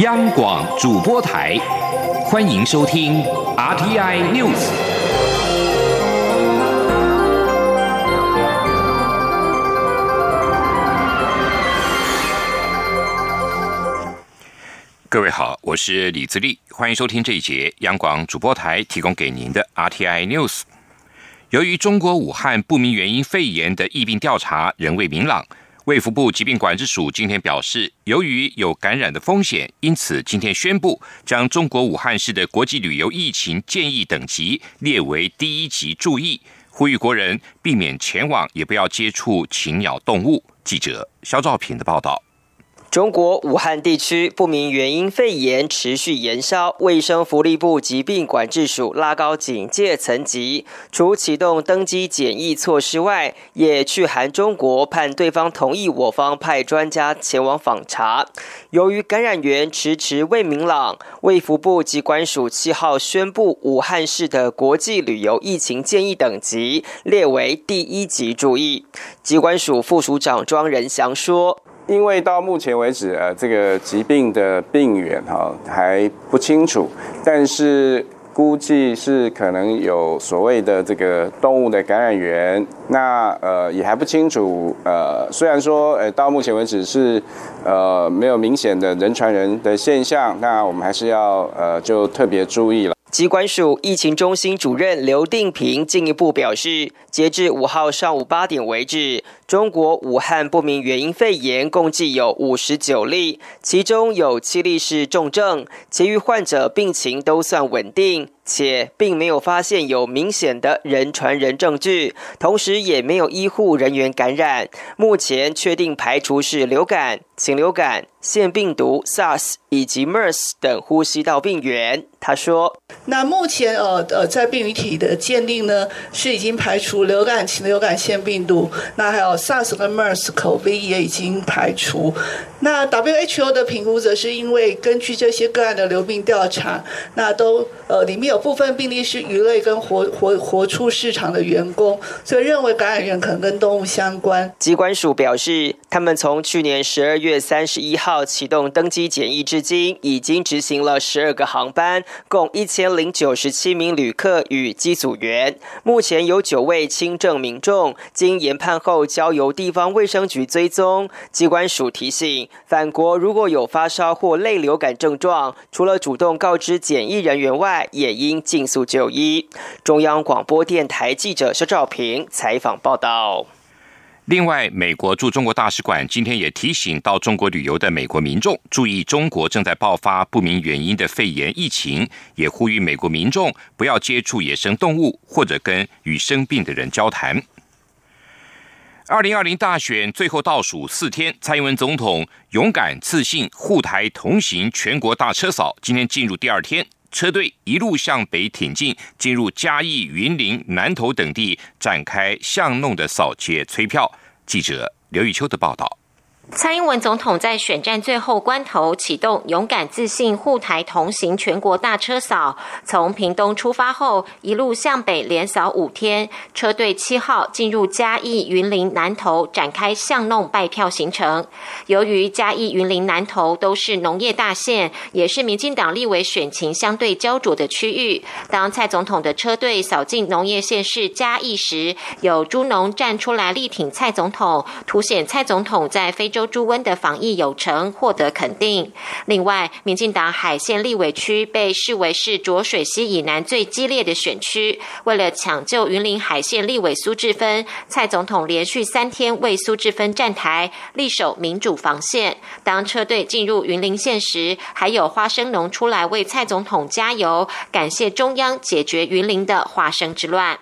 央广主播台，欢迎收听 RTI News。各位好，我是李自立，欢迎收听这一节央广主播台提供给您的 RTI News。由于中国武汉不明原因肺炎的疫病调查仍未明朗。卫福部疾病管制署今天表示，由于有感染的风险，因此今天宣布将中国武汉市的国际旅游疫情建议等级列为第一级注意，呼吁国人避免前往，也不要接触禽鸟动物。记者肖兆平的报道。中国武汉地区不明原因肺炎持续延烧，卫生福利部疾病管制署拉高警戒层级，除启动登机检疫措施外，也去函中国，盼对方同意我方派专家前往访查。由于感染源迟迟未明朗，卫福部机关署七号宣布，武汉市的国际旅游疫情建议等级列为第一级注意。机关署副署长庄仁祥说。因为到目前为止，呃，这个疾病的病源哈还不清楚，但是估计是可能有所谓的这个动物的感染源，那呃也还不清楚，呃，虽然说呃到目前为止是呃没有明显的人传人的现象，那我们还是要呃就特别注意了。机关署疫情中心主任刘定平进一步表示，截至五号上午八点为止，中国武汉不明原因肺炎共计有五十九例，其中有七例是重症，其余患者病情都算稳定。且并没有发现有明显的人传人证据，同时也没有医护人员感染。目前确定排除是流感、禽流感、腺病毒、SARS 以及 MERS 等呼吸道病原。他说：“那目前呃呃在病原体的鉴定呢，是已经排除流感、禽流感、腺病毒，那还有 SARS 跟 MERS 口 V 也已经排除。那 WHO 的评估则是因为根据这些个案的流病调查，那都呃里面有。”部分病例是鱼类跟活活活畜市场的员工，所以认为感染源可能跟动物相关。机关署表示，他们从去年十二月月三十一号启动登机检疫至今，已经执行了十二个航班，共一千零九十七名旅客与机组员。目前有九位轻症民众，经研判后交由地方卫生局追踪。机关署提醒，返国如果有发烧或类流感症状，除了主动告知检疫人员外，也应。应尽速就医。中央广播电台记者肖兆平采访报道。另外，美国驻中国大使馆今天也提醒到中国旅游的美国民众注意，中国正在爆发不明原因的肺炎疫情，也呼吁美国民众不要接触野生动物或者跟与生病的人交谈。二零二零大选最后倒数四天，蔡英文总统勇敢、自信、护台同行全国大车扫，今天进入第二天。车队一路向北挺进，进入嘉义、云林、南投等地，展开巷弄的扫街催票。记者刘玉秋的报道。蔡英文总统在选战最后关头启动勇敢、自信、护台同行全国大车扫，从屏东出发后，一路向北连扫五天，车队七号进入嘉义、云林、南投，展开巷弄拜票行程。由于嘉义、云林、南投都是农业大县，也是民进党立委选情相对焦灼的区域，当蔡总统的车队扫进农业县市嘉义时，有猪农站出来力挺蔡总统，凸显蔡总统在非。州猪瘟的防疫有成，获得肯定。另外，民进党海线立委区被视为是浊水溪以南最激烈的选区。为了抢救云林海线立委苏志芬，蔡总统连续三天为苏志芬站台，力守民主防线。当车队进入云林县时，还有花生农出来为蔡总统加油，感谢中央解决云林的花生之乱。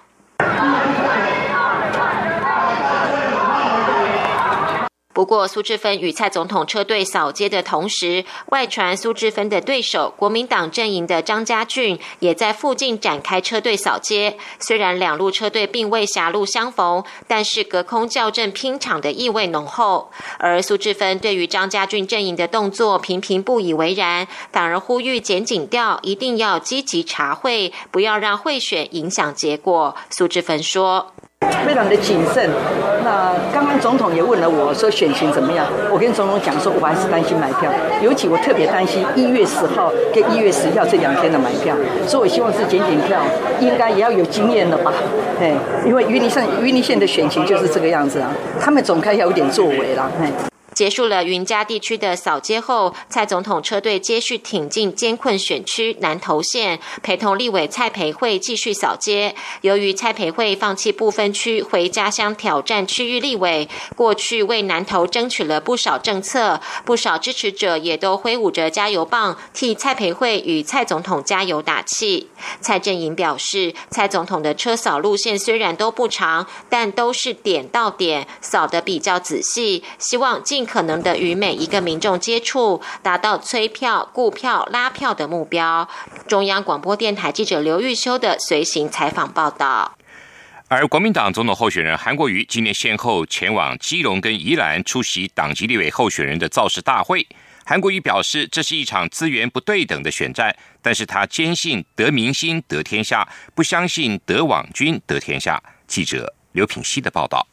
不过，苏志芬与蔡总统车队扫街的同时，外传苏志芬的对手国民党阵营的张家俊也在附近展开车队扫街。虽然两路车队并未狭路相逢，但是隔空校正拼场的意味浓厚。而苏志芬对于张家俊阵营的动作频频不以为然，反而呼吁检警调一定要积极查会，不要让贿选影响结果。苏志芬说。非常的谨慎。那刚刚总统也问了我说选情怎么样？我跟总统讲说，我还是担心买票，尤其我特别担心一月十号跟一月十号这两天的买票，所以我希望是检检票，应该也要有经验了吧？哎，因为云林县云林县的选情就是这个样子啊，他们总该要有点作为啦，哎。结束了云嘉地区的扫街后，蔡总统车队接续挺进艰困选区南投县，陪同立委蔡培慧继续扫街。由于蔡培慧放弃部分区回家乡挑战区域立委，过去为南投争取了不少政策，不少支持者也都挥舞着加油棒，替蔡培慧与蔡总统加油打气。蔡正营表示，蔡总统的车扫路线虽然都不长，但都是点到点，扫得比较仔细，希望尽。可能的与每一个民众接触，达到催票、顾票、拉票的目标。中央广播电台记者刘玉修的随行采访报道。而国民党总统候选人韩国瑜今年先后前往基隆跟宜兰出席党籍立委候选人的造势大会。韩国瑜表示，这是一场资源不对等的选战，但是他坚信得民心得天下，不相信得网军得天下。记者刘品希的报道。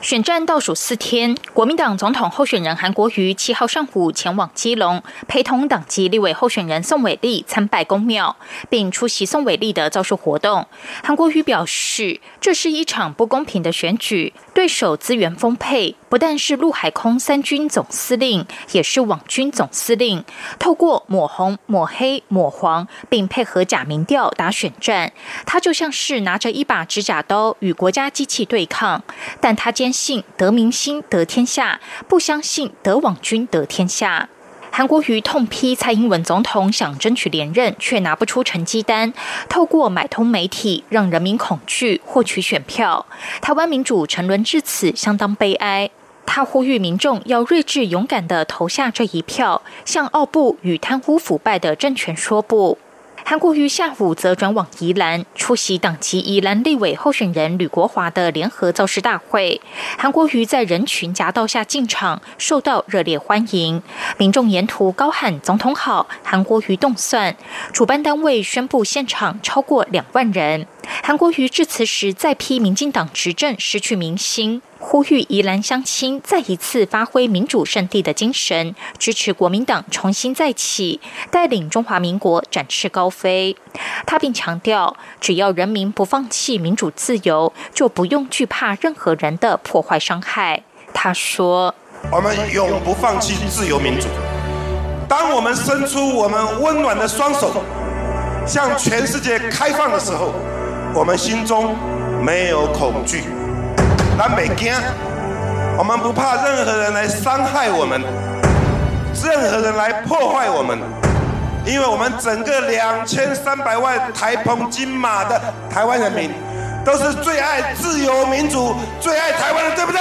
选战倒数四天，国民党总统候选人韩国瑜七号上午前往基隆，陪同党籍立委候选人宋伟立参拜公庙，并出席宋伟立的造势活动。韩国瑜表示，这是一场不公平的选举，对手资源丰沛，不但是陆海空三军总司令，也是网军总司令。透过抹红、抹黑、抹黄，并配合假民调打选战，他就像是拿着一把指甲刀与国家机器对抗。但他坚信得民心得天下，不相信得网军得天下。韩国瑜痛批蔡英文总统想争取连任，却拿不出成绩单，透过买通媒体让人民恐惧，获取选票。台湾民主沉沦至此，相当悲哀。他呼吁民众要睿智勇敢地投下这一票，向奥布与贪污腐败的政权说不。韩国瑜下午则转往宜兰出席党籍宜兰立委候选人吕国华的联合造势大会。韩国瑜在人群夹道下进场，受到热烈欢迎。民众沿途高喊“总统好”，韩国瑜动算。主办单位宣布现场超过两万人。韩国瑜致辞时再批民进党执政失去民心。呼吁宜兰乡亲再一次发挥民主圣地的精神，支持国民党重新再起，带领中华民国展翅高飞。他并强调，只要人民不放弃民主自由，就不用惧怕任何人的破坏伤害。他说：“我们永不放弃自由民主。当我们伸出我们温暖的双手，向全世界开放的时候，我们心中没有恐惧。”南北惊，我们不怕任何人来伤害我们，任何人来破坏我们，因为我们整个两千三百万台澎金马的台湾人民，都是最爱自由民主、最爱台湾的，对不对？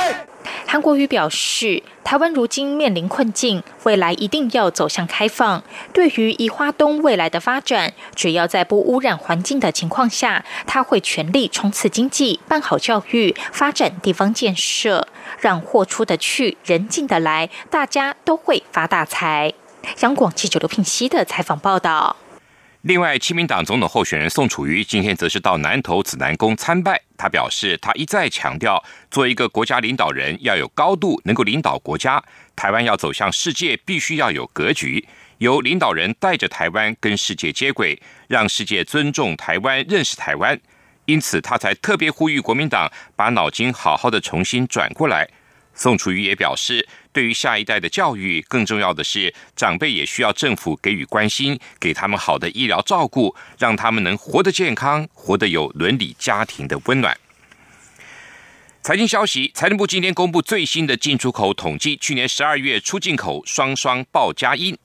韩国瑜表示，台湾如今面临困境，未来一定要走向开放。对于宜花东未来的发展，只要在不污染环境的情况下，他会全力冲刺经济，办好教育，发展地方建设，让货出得去，人进得来，大家都会发大财。央广记者刘品熙的采访报道。另外，亲民党总统候选人宋楚瑜今天则是到南投紫南宫参拜。他表示，他一再强调，做一个国家领导人要有高度，能够领导国家。台湾要走向世界，必须要有格局，由领导人带着台湾跟世界接轨，让世界尊重台湾、认识台湾。因此，他才特别呼吁国民党把脑筋好好的重新转过来。宋楚瑜也表示，对于下一代的教育，更重要的是长辈也需要政府给予关心，给他们好的医疗照顾，让他们能活得健康，活得有伦理家庭的温暖。财经消息，财政部今天公布最新的进出口统计，去年十二月出进口双双报佳音，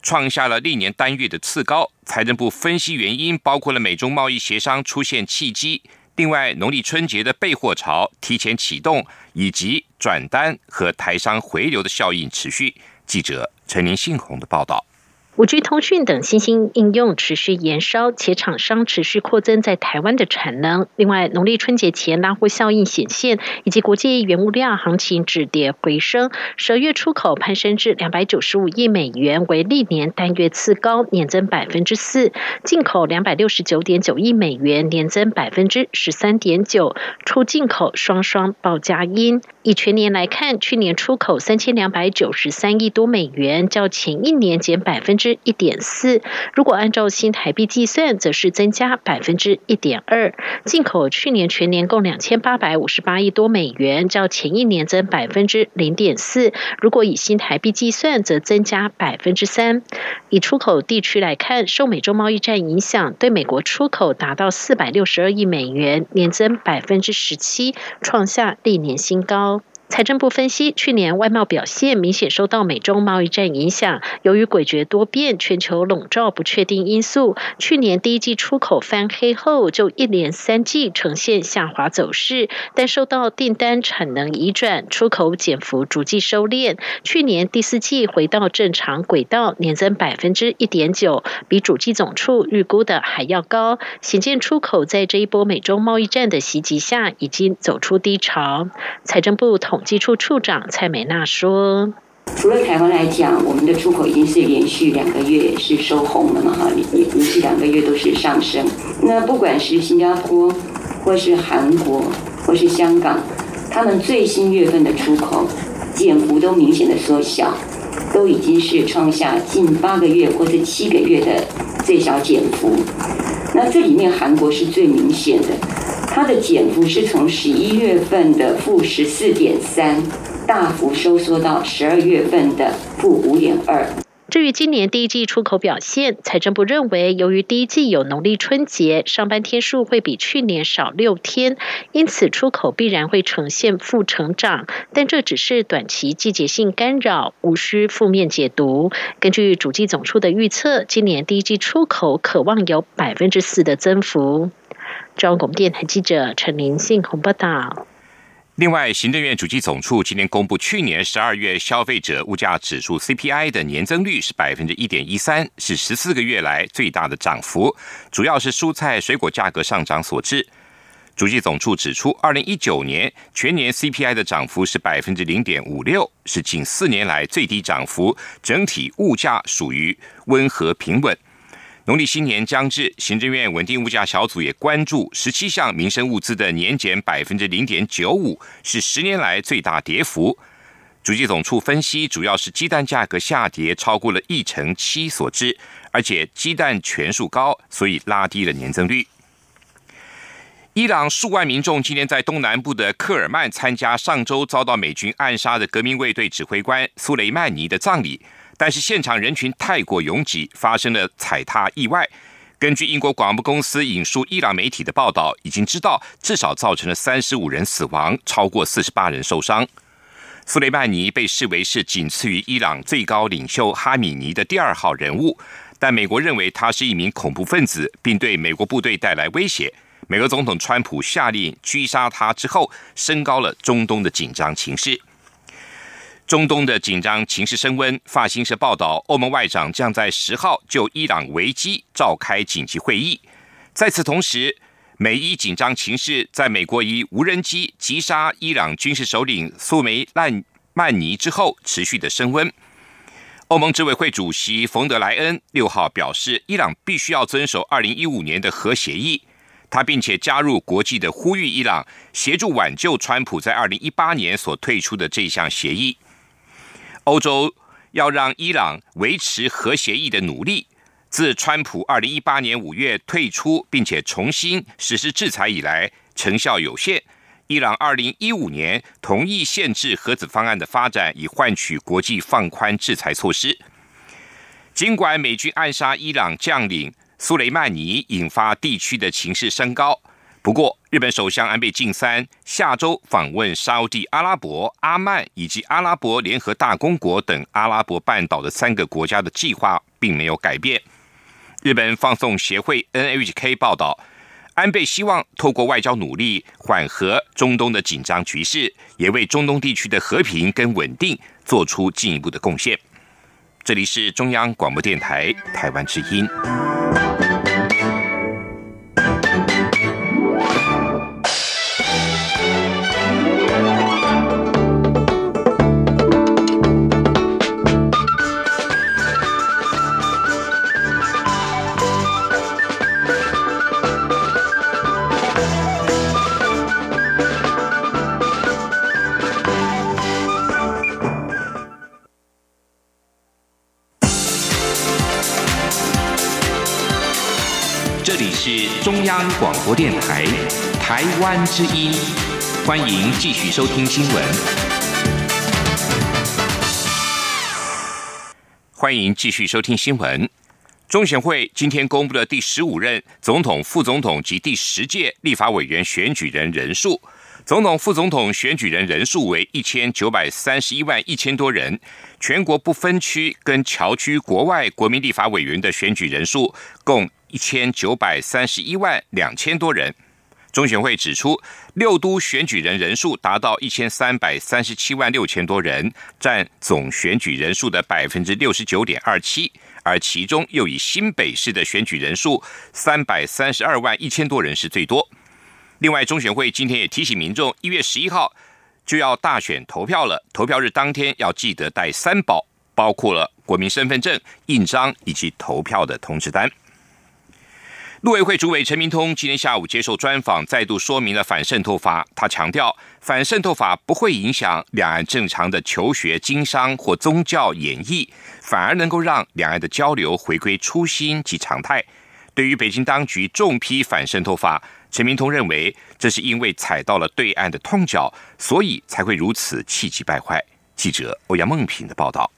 创下了历年单月的次高。财政部分析原因，包括了美中贸易协商出现契机。另外，农历春节的备货潮提前启动，以及转单和台商回流的效应持续。记者陈林信宏的报道。五 G 通讯等新兴应用持续延烧，且厂商持续扩增在台湾的产能。另外，农历春节前拉货效应显现，以及国际原物料行情止跌回升，十月出口攀升至两百九十五亿美元，为历年单月次高，年增百分之四；进口两百六十九点九亿美元，年增百分之十三点九，出进口双双报佳音。以全年来看，去年出口三千两百九十三亿多美元，较前一年减百分之一点四。如果按照新台币计算，则是增加百分之一点二。进口去年全年共两千八百五十八亿多美元，较前一年增百分之零点四。如果以新台币计算，则增加百分之三。以出口地区来看，受美洲贸易战影响，对美国出口达到四百六十二亿美元，年增百分之十七，创下历年新高。财政部分析，去年外贸表现明显受到美中贸易战影响。由于诡谲多变、全球笼罩不确定因素，去年第一季出口翻黑后，就一连三季呈现下滑走势。但受到订单产能移转，出口减幅逐季收敛。去年第四季回到正常轨道，年增百分之一点九，比主计总处预估的还要高。显见出口在这一波美中贸易战的袭击下，已经走出低潮。财政部统。统计处处长蔡美娜说：“除了台湾来讲，我们的出口已经是连续两个月是收红了嘛？哈，连连续两个月都是上升。那不管是新加坡，或是韩国，或是香港，他们最新月份的出口减幅都明显的缩小，都已经是创下近八个月或是七个月的最小减幅。那这里面韩国是最明显的。”它的减幅是从十一月份的负十四点三，大幅收缩到十二月份的负五点二。至于今年第一季出口表现，财政部认为，由于第一季有农历春节，上班天数会比去年少六天，因此出口必然会呈现负成长。但这只是短期季节性干扰，无需负面解读。根据主计总处的预测，今年第一季出口可望有百分之四的增幅。中央广播电台记者陈林信鸿报道。另外，行政院主计总处今天公布，去年十二月消费者物价指数 CPI 的年增率是百分之一点一三，是十四个月来最大的涨幅，主要是蔬菜水果价格上涨所致。主计总处指出，二零一九年全年 CPI 的涨幅是百分之零点五六，是近四年来最低涨幅，整体物价属于温和平稳。农历新年将至，行政院稳定物价小组也关注十七项民生物资的年减百分之零点九五，是十年来最大跌幅。主计总处分析，主要是鸡蛋价格下跌超过了一成七所致，而且鸡蛋权数高，所以拉低了年增率。伊朗数万民众今天在东南部的克尔曼参加上周遭到美军暗杀的革命卫队指挥官苏雷曼尼的葬礼。但是现场人群太过拥挤，发生了踩踏意外。根据英国广播公司引述伊朗媒体的报道，已经知道至少造成了三十五人死亡，超过四十八人受伤。苏雷曼尼被视为是仅次于伊朗最高领袖哈米尼的第二号人物，但美国认为他是一名恐怖分子，并对美国部队带来威胁。美国总统川普下令狙杀他之后，升高了中东的紧张情势。中东的紧张情势升温。法新社报道，欧盟外长将在十号就伊朗危机召开紧急会议。在此同时，美伊紧张情势在美国以无人机击杀伊朗军事首领苏梅曼曼尼之后持续的升温。欧盟执委会主席冯德莱恩六号表示，伊朗必须要遵守二零一五年的核协议。他并且加入国际的呼吁，伊朗协助挽救川普在二零一八年所退出的这项协议。欧洲要让伊朗维持核协议的努力，自川普二零一八年五月退出并且重新实施制裁以来，成效有限。伊朗二零一五年同意限制核子方案的发展，以换取国际放宽制裁措施。尽管美军暗杀伊朗将领苏雷曼尼，引发地区的情势升高。不过，日本首相安倍晋三下周访问沙地阿拉伯、阿曼以及阿拉伯联合大公国等阿拉伯半岛的三个国家的计划并没有改变。日本放送协会 NHK 报道，安倍希望透过外交努力缓和中东的紧张局势，也为中东地区的和平跟稳定做出进一步的贡献。这里是中央广播电台台湾之音。中央广播电台台湾之音，欢迎继续收听新闻。欢迎继续收听新闻。中选会今天公布了第十五任总统、副总统及第十届立法委员选举人人数。总统、副总统选举人人数为一千九百三十一万一千多人，全国不分区跟侨区国外国民立法委员的选举人数共。一千九百三十一万两千多人，中选会指出，六都选举人人数达到一千三百三十七万六千多人，占总选举人数的百分之六十九点二七，而其中又以新北市的选举人数三百三十二万一千多人是最多。另外，中选会今天也提醒民众，一月十一号就要大选投票了，投票日当天要记得带三宝，包括了国民身份证、印章以及投票的通知单。陆委会主委陈明通今天下午接受专访，再度说明了反渗透法。他强调，反渗透法不会影响两岸正常的求学、经商或宗教演绎，反而能够让两岸的交流回归初心及常态。对于北京当局重批反渗透法，陈明通认为，这是因为踩到了对岸的痛脚，所以才会如此气急败坏。记者欧阳梦平的报道。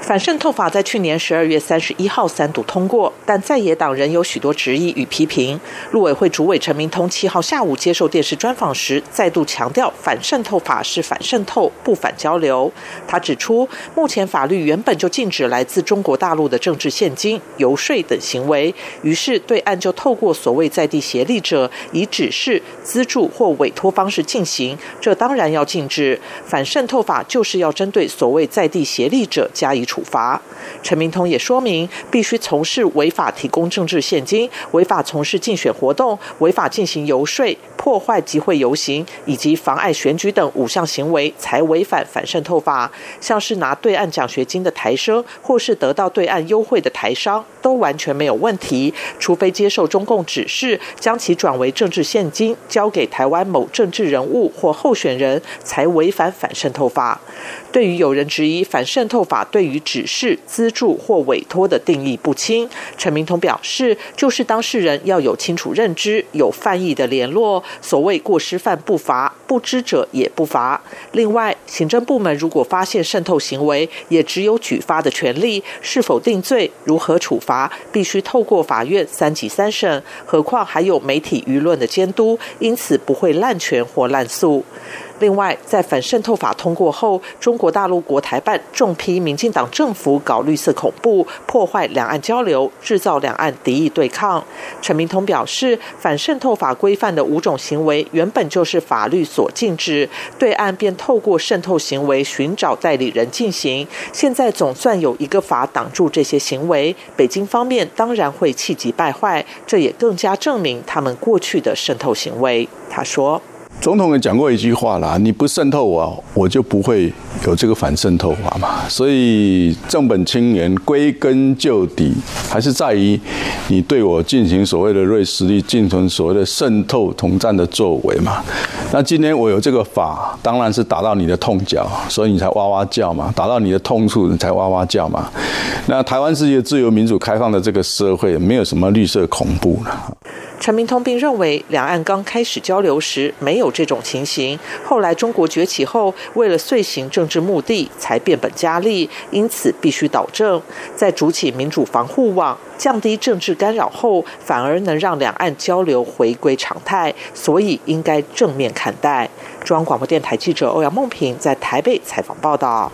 反渗透法在去年十二月三十一号三度通过，但在野党仍有许多质疑与批评。陆委会主委陈明通七号下午接受电视专访时，再度强调反渗透法是反渗透，不反交流。他指出，目前法律原本就禁止来自中国大陆的政治现金、游说等行为，于是对岸就透过所谓在地协力者，以指示、资助或委托方式进行，这当然要禁止。反渗透法就是要针对所谓在地协力者加以。处罚。陈明通也说明，必须从事违法提供政治现金、违法从事竞选活动、违法进行游说、破坏集会游行以及妨碍选举等五项行为，才违反反渗透法。像是拿对岸奖学金的台生，或是得到对岸优惠的台商，都完全没有问题。除非接受中共指示，将其转为政治现金，交给台湾某政治人物或候选人，才违反反渗透法。对于有人质疑反渗透法对于指示、资助或委托的定义不清，陈明通表示，就是当事人要有清楚认知，有犯意的联络。所谓过失犯不罚，不知者也不罚。另外，行政部门如果发现渗透行为，也只有举发的权利，是否定罪、如何处罚，必须透过法院三级三审。何况还有媒体舆论的监督，因此不会滥权或滥诉。另外，在反渗透法通过后，中国大陆国台办重批民进党政府搞绿色恐怖、破坏两岸交流、制造两岸敌意对抗。陈明通表示，反渗透法规范的五种行为原本就是法律所禁止，对岸便透过渗透行为寻找代理人进行。现在总算有一个法挡住这些行为，北京方面当然会气急败坏，这也更加证明他们过去的渗透行为。他说。总统也讲过一句话啦，你不渗透我，我就不会有这个反渗透法嘛。所以正本清源，归根究底还是在于你对我进行所谓的瑞士力，进行所谓的渗透统战的作为嘛。那今天我有这个法，当然是打到你的痛脚，所以你才哇哇叫嘛，打到你的痛处，你才哇哇叫嘛。那台湾是一个自由民主开放的这个社会，没有什么绿色恐怖了。陈明通并认为，两岸刚开始交流时没有这种情形，后来中国崛起后，为了遂行政治目的，才变本加厉，因此必须导正，在筑起民主防护网，降低政治干扰后，反而能让两岸交流回归常态，所以应该正面看待。中央广播电台记者欧阳梦平在台北采访报道。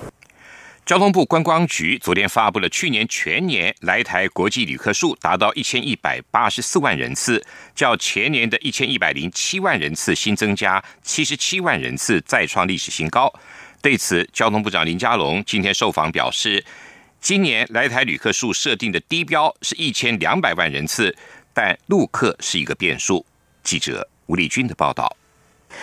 交通部观光局昨天发布了去年全年来台国际旅客数达到一千一百八十四万人次，较前年的一千一百零七万人次新增加七十七万人次，再创历史新高。对此，交通部长林佳龙今天受访表示，今年来台旅客数设定的低标是一千两百万人次，但陆客是一个变数。记者吴丽君的报道。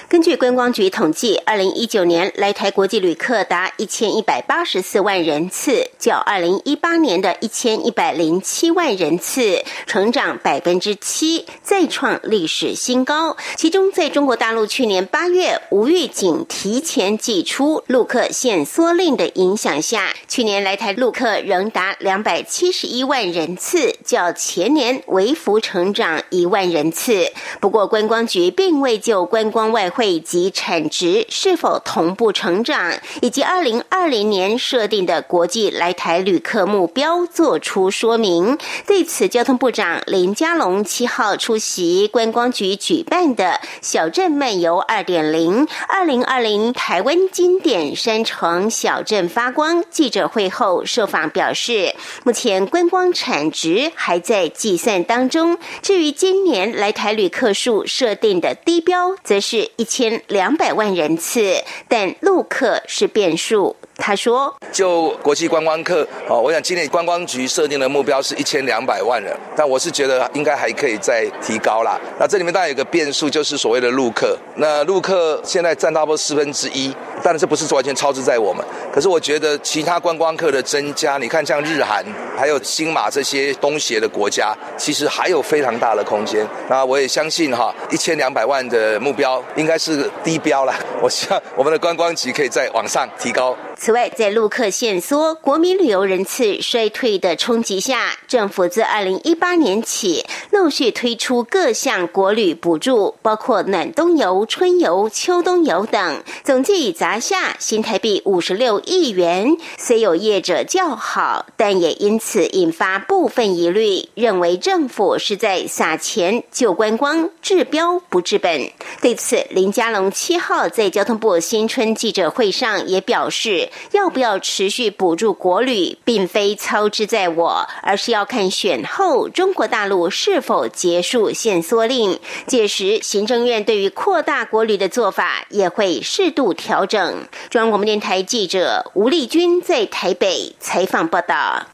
根据观光局统计，二零一九年来台国际旅客达一千一百八十四万人次，较二零一八年的一千一百零七万人次成长百分之七，再创历史新高。其中，在中国大陆去年八月无预警提前寄出陆客限缩令的影响下，去年来台陆客仍达两百七十一万人次，较前年微幅成长一万人次。不过，观光局并未就观光外外汇及产值是否同步成长，以及二零二零年设定的国际来台旅客目标做出说明。对此，交通部长林佳龙七号出席观光局举办的“小镇漫游二点零”二零二零台湾经典山城小镇发光记者会后，受访表示，目前观光产值还在计算当中。至于今年来台旅客数设定的低标，则是。一千两百万人次，但陆客是变数。他说：“就国际观光客，哦，我想今年观光局设定的目标是一千两百万人，但我是觉得应该还可以再提高啦。那这里面当然有个变数，就是所谓的陆客。那陆客现在占差不多四分之一，当然这不是完全超支在我们。可是我觉得其他观光客的增加，你看像日韩还有新马这些东协的国家，其实还有非常大的空间。那我也相信哈，一千两百万的目标应该是低标了。我希望我们的观光局可以再往上提高。”此外，在陆客限缩、国民旅游人次衰退的冲击下，政府自二零一八年起陆续推出各项国旅补助，包括暖冬游、春游、秋冬游等，总计已砸下新台币五十六亿元。虽有业者叫好，但也因此引发部分疑虑，认为政府是在撒钱救观光，治标不治本。对此，林佳龙七号在交通部新春记者会上也表示。要不要持续补助国旅，并非操之在我，而是要看选后中国大陆是否结束限缩令。届时，行政院对于扩大国旅的做法也会适度调整。中央广播电台记者吴丽君在台北采访报道。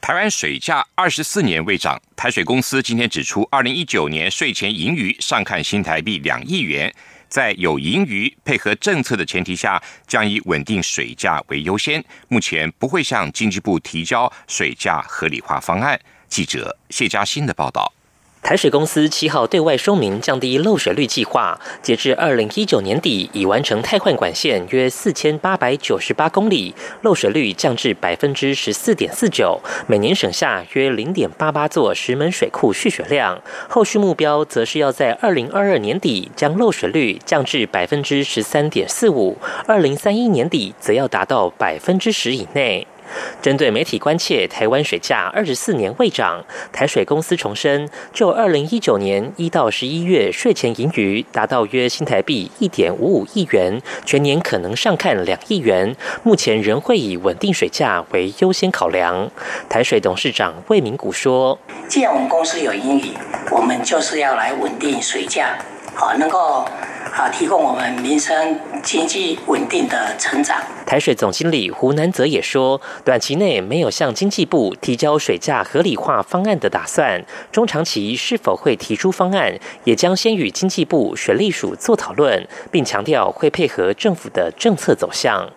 台湾水价二十四年未涨，台水公司今天指出，二零一九年税前盈余上看新台币两亿元。在有盈余、配合政策的前提下，将以稳定水价为优先。目前不会向经济部提交水价合理化方案。记者谢嘉欣的报道。台水公司七号对外说明降低漏水率计划，截至二零一九年底已完成汰换管线约四千八百九十八公里，漏水率降至百分之十四点四九，每年省下约零点八八座石门水库蓄水量。后续目标则是要在二零二二年底将漏水率降至百分之十三点四五，二零三一年底则要达到百分之十以内。针对媒体关切台湾水价二十四年未涨，台水公司重申，就二零一九年一到十一月税前盈余达到约新台币一点五五亿元，全年可能上看两亿元。目前仍会以稳定水价为优先考量。台水董事长魏明谷说：“既然我们公司有盈余，我们就是要来稳定水价，好能够。”啊，提供我们民生经济稳定的成长。台水总经理胡南泽也说，短期内没有向经济部提交水价合理化方案的打算，中长期是否会提出方案，也将先与经济部水利署做讨论，并强调会配合政府的政策走向。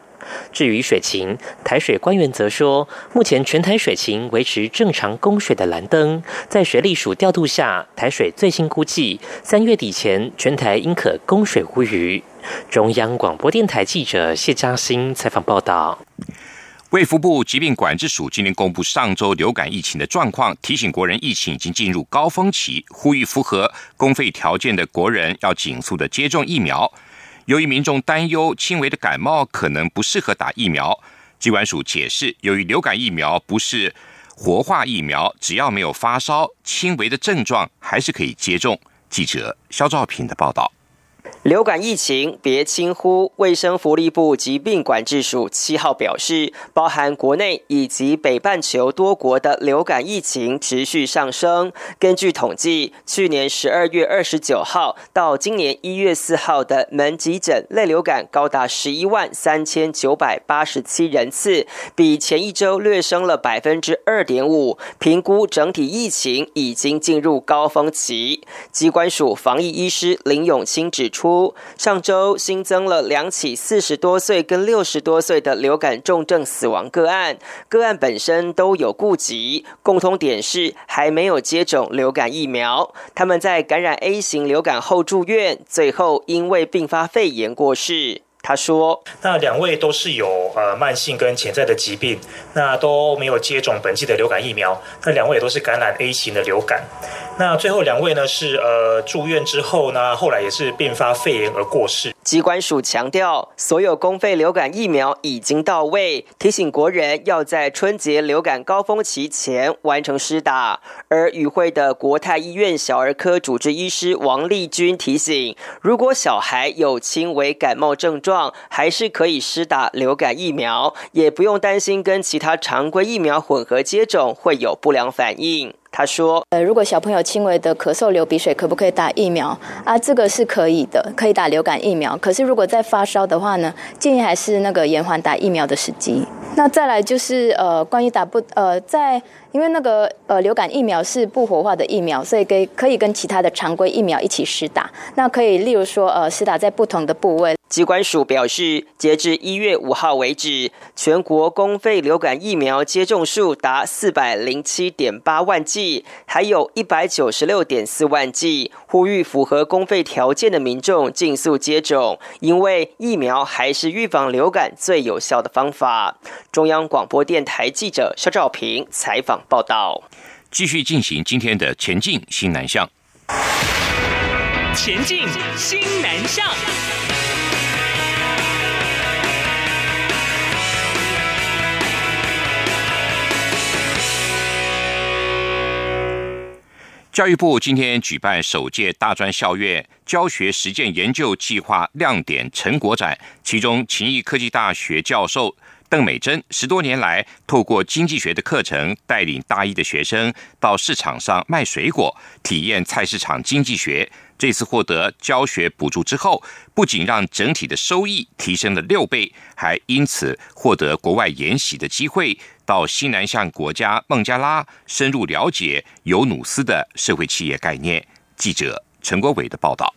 至于水情，台水官员则说，目前全台水情维持正常供水的蓝灯，在水利署调度下，台水最新估计三月底前全台应可供水无虞。中央广播电台记者谢嘉欣采访报道。卫福部疾病管制署今天公布上周流感疫情的状况，提醒国人疫情已经进入高峰期，呼吁符合公费条件的国人要紧速的接种疫苗。由于民众担忧轻微的感冒可能不适合打疫苗，机关署解释，由于流感疫苗不是活化疫苗，只要没有发烧、轻微的症状，还是可以接种。记者肖兆平的报道。流感疫情别轻忽，卫生福利部疾病管制署七号表示，包含国内以及北半球多国的流感疫情持续上升。根据统计，去年十二月二十九号到今年一月四号的门急诊类流感高达十一万三千九百八十七人次，比前一周略升了百分之二点五。评估整体疫情已经进入高峰期。机关署防疫医师林永清指出。上周新增了两起四十多岁跟六十多岁的流感重症死亡个案，个案本身都有顾及，共通点是还没有接种流感疫苗。他们在感染 A 型流感后住院，最后因为并发肺炎过世。他说：“那两位都是有呃慢性跟潜在的疾病，那都没有接种本季的流感疫苗。那两位都是感染 A 型的流感。那最后两位呢是呃住院之后呢，后来也是并发肺炎而过世。”机关署强调，所有公费流感疫苗已经到位，提醒国人要在春节流感高峰期前完成施打。而与会的国泰医院小儿科主治医师王丽君提醒，如果小孩有轻微感冒症状，还是可以施打流感疫苗，也不用担心跟其他常规疫苗混合接种会有不良反应。他说：“呃，如果小朋友轻微的咳嗽、流鼻水，可不可以打疫苗啊？这个是可以的，可以打流感疫苗。可是如果在发烧的话呢，建议还是那个延缓打疫苗的时机。那再来就是呃，关于打不呃，在因为那个呃流感疫苗是不活化的疫苗，所以可以可以跟其他的常规疫苗一起施打。那可以例如说呃，施打在不同的部位。”机关署表示，截至一月五号为止，全国公费流感疫苗接种数达四百零七点八万剂，还有一百九十六点四万剂。呼吁符合公费条件的民众尽速接种，因为疫苗还是预防流感最有效的方法。中央广播电台记者肖兆平采访报道。继续进行今天的前进新南向。前进新南向。教育部今天举办首届大专校院教学实践研究计划亮点成果展，其中勤益科技大学教授邓美珍十多年来透过经济学的课程，带领大一的学生到市场上卖水果，体验菜市场经济学。这次获得教学补助之后，不仅让整体的收益提升了六倍，还因此获得国外研习的机会。到西南向国家孟加拉深入了解尤努斯的社会企业概念。记者陈国伟的报道。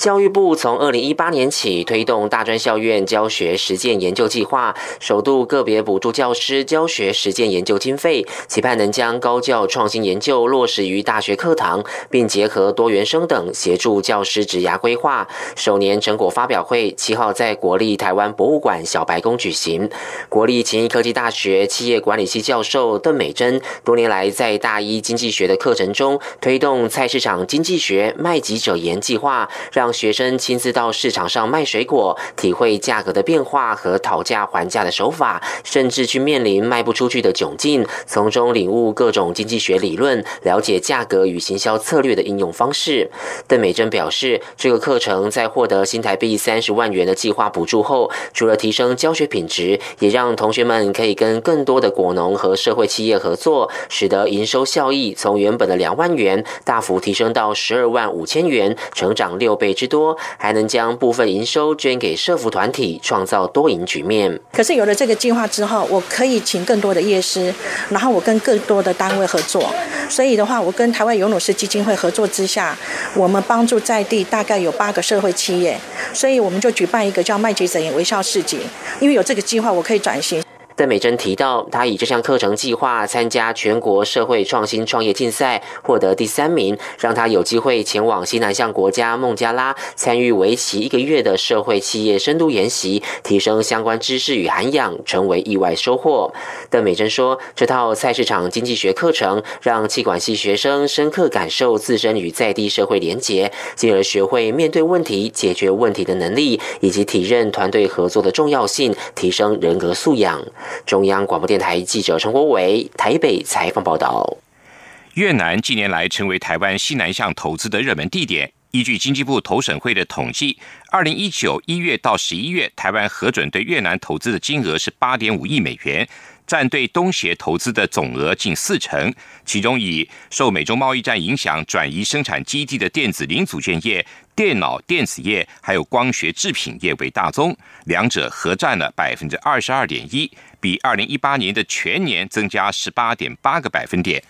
教育部从二零一八年起推动大专校院教学实践研究计划，首度个别补助教师教学实践研究经费，期盼能将高教创新研究落实于大学课堂，并结合多元生等协助教师职涯规划。首年成果发表会七号在国立台湾博物馆小白宫举行。国立勤益科技大学企业管理系教授邓美珍多年来在大一经济学的课程中推动菜市场经济学卖己者言计划，让学生亲自到市场上卖水果，体会价格的变化和讨价还价的手法，甚至去面临卖不出去的窘境，从中领悟各种经济学理论，了解价格与行销策略的应用方式。邓美珍表示，这个课程在获得新台币三十万元的计划补助后，除了提升教学品质，也让同学们可以跟更多的果农和社会企业合作，使得营收效益从原本的两万元大幅提升到十二万五千元，成长六倍。之多，还能将部分营收捐给社福团体，创造多赢局面。可是有了这个计划之后，我可以请更多的业师，然后我跟更多的单位合作。所以的话，我跟台湾尤努斯基金会合作之下，我们帮助在地大概有八个社会企业，所以我们就举办一个叫“麦吉整眼微笑市集”。因为有这个计划，我可以转型。邓美珍提到，她以这项课程计划参加全国社会创新创业竞赛，获得第三名，让她有机会前往西南向国家孟加拉参与为期一个月的社会企业深度研习，提升相关知识与涵养，成为意外收获。邓美珍说，这套菜市场经济学课程让气管系学生深刻感受自身与在地社会连结，进而学会面对问题、解决问题的能力，以及体认团队合作的重要性，提升人格素养。中央广播电台记者陈国伟台北采访报道：越南近年来成为台湾西南向投资的热门地点。依据经济部投审会的统计，二零一九一月到十一月，台湾核准对越南投资的金额是八点五亿美元，占对东协投资的总额近四成。其中以受美中贸易战影响转移生产基地的电子零组件业、电脑电子业还有光学制品业为大宗，两者合占了百分之二十二点一，比二零一八年的全年增加十八点八个百分点。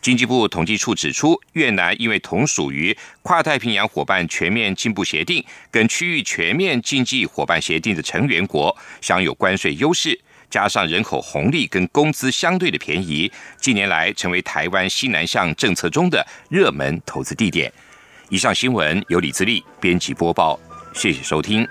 经济部统计处指出，越南因为同属于跨太平洋伙伴全面进步协定跟区域全面经济伙伴协定的成员国，享有关税优势，加上人口红利跟工资相对的便宜，近年来成为台湾西南向政策中的热门投资地点。以上新闻由李自力编辑播报，谢谢收听。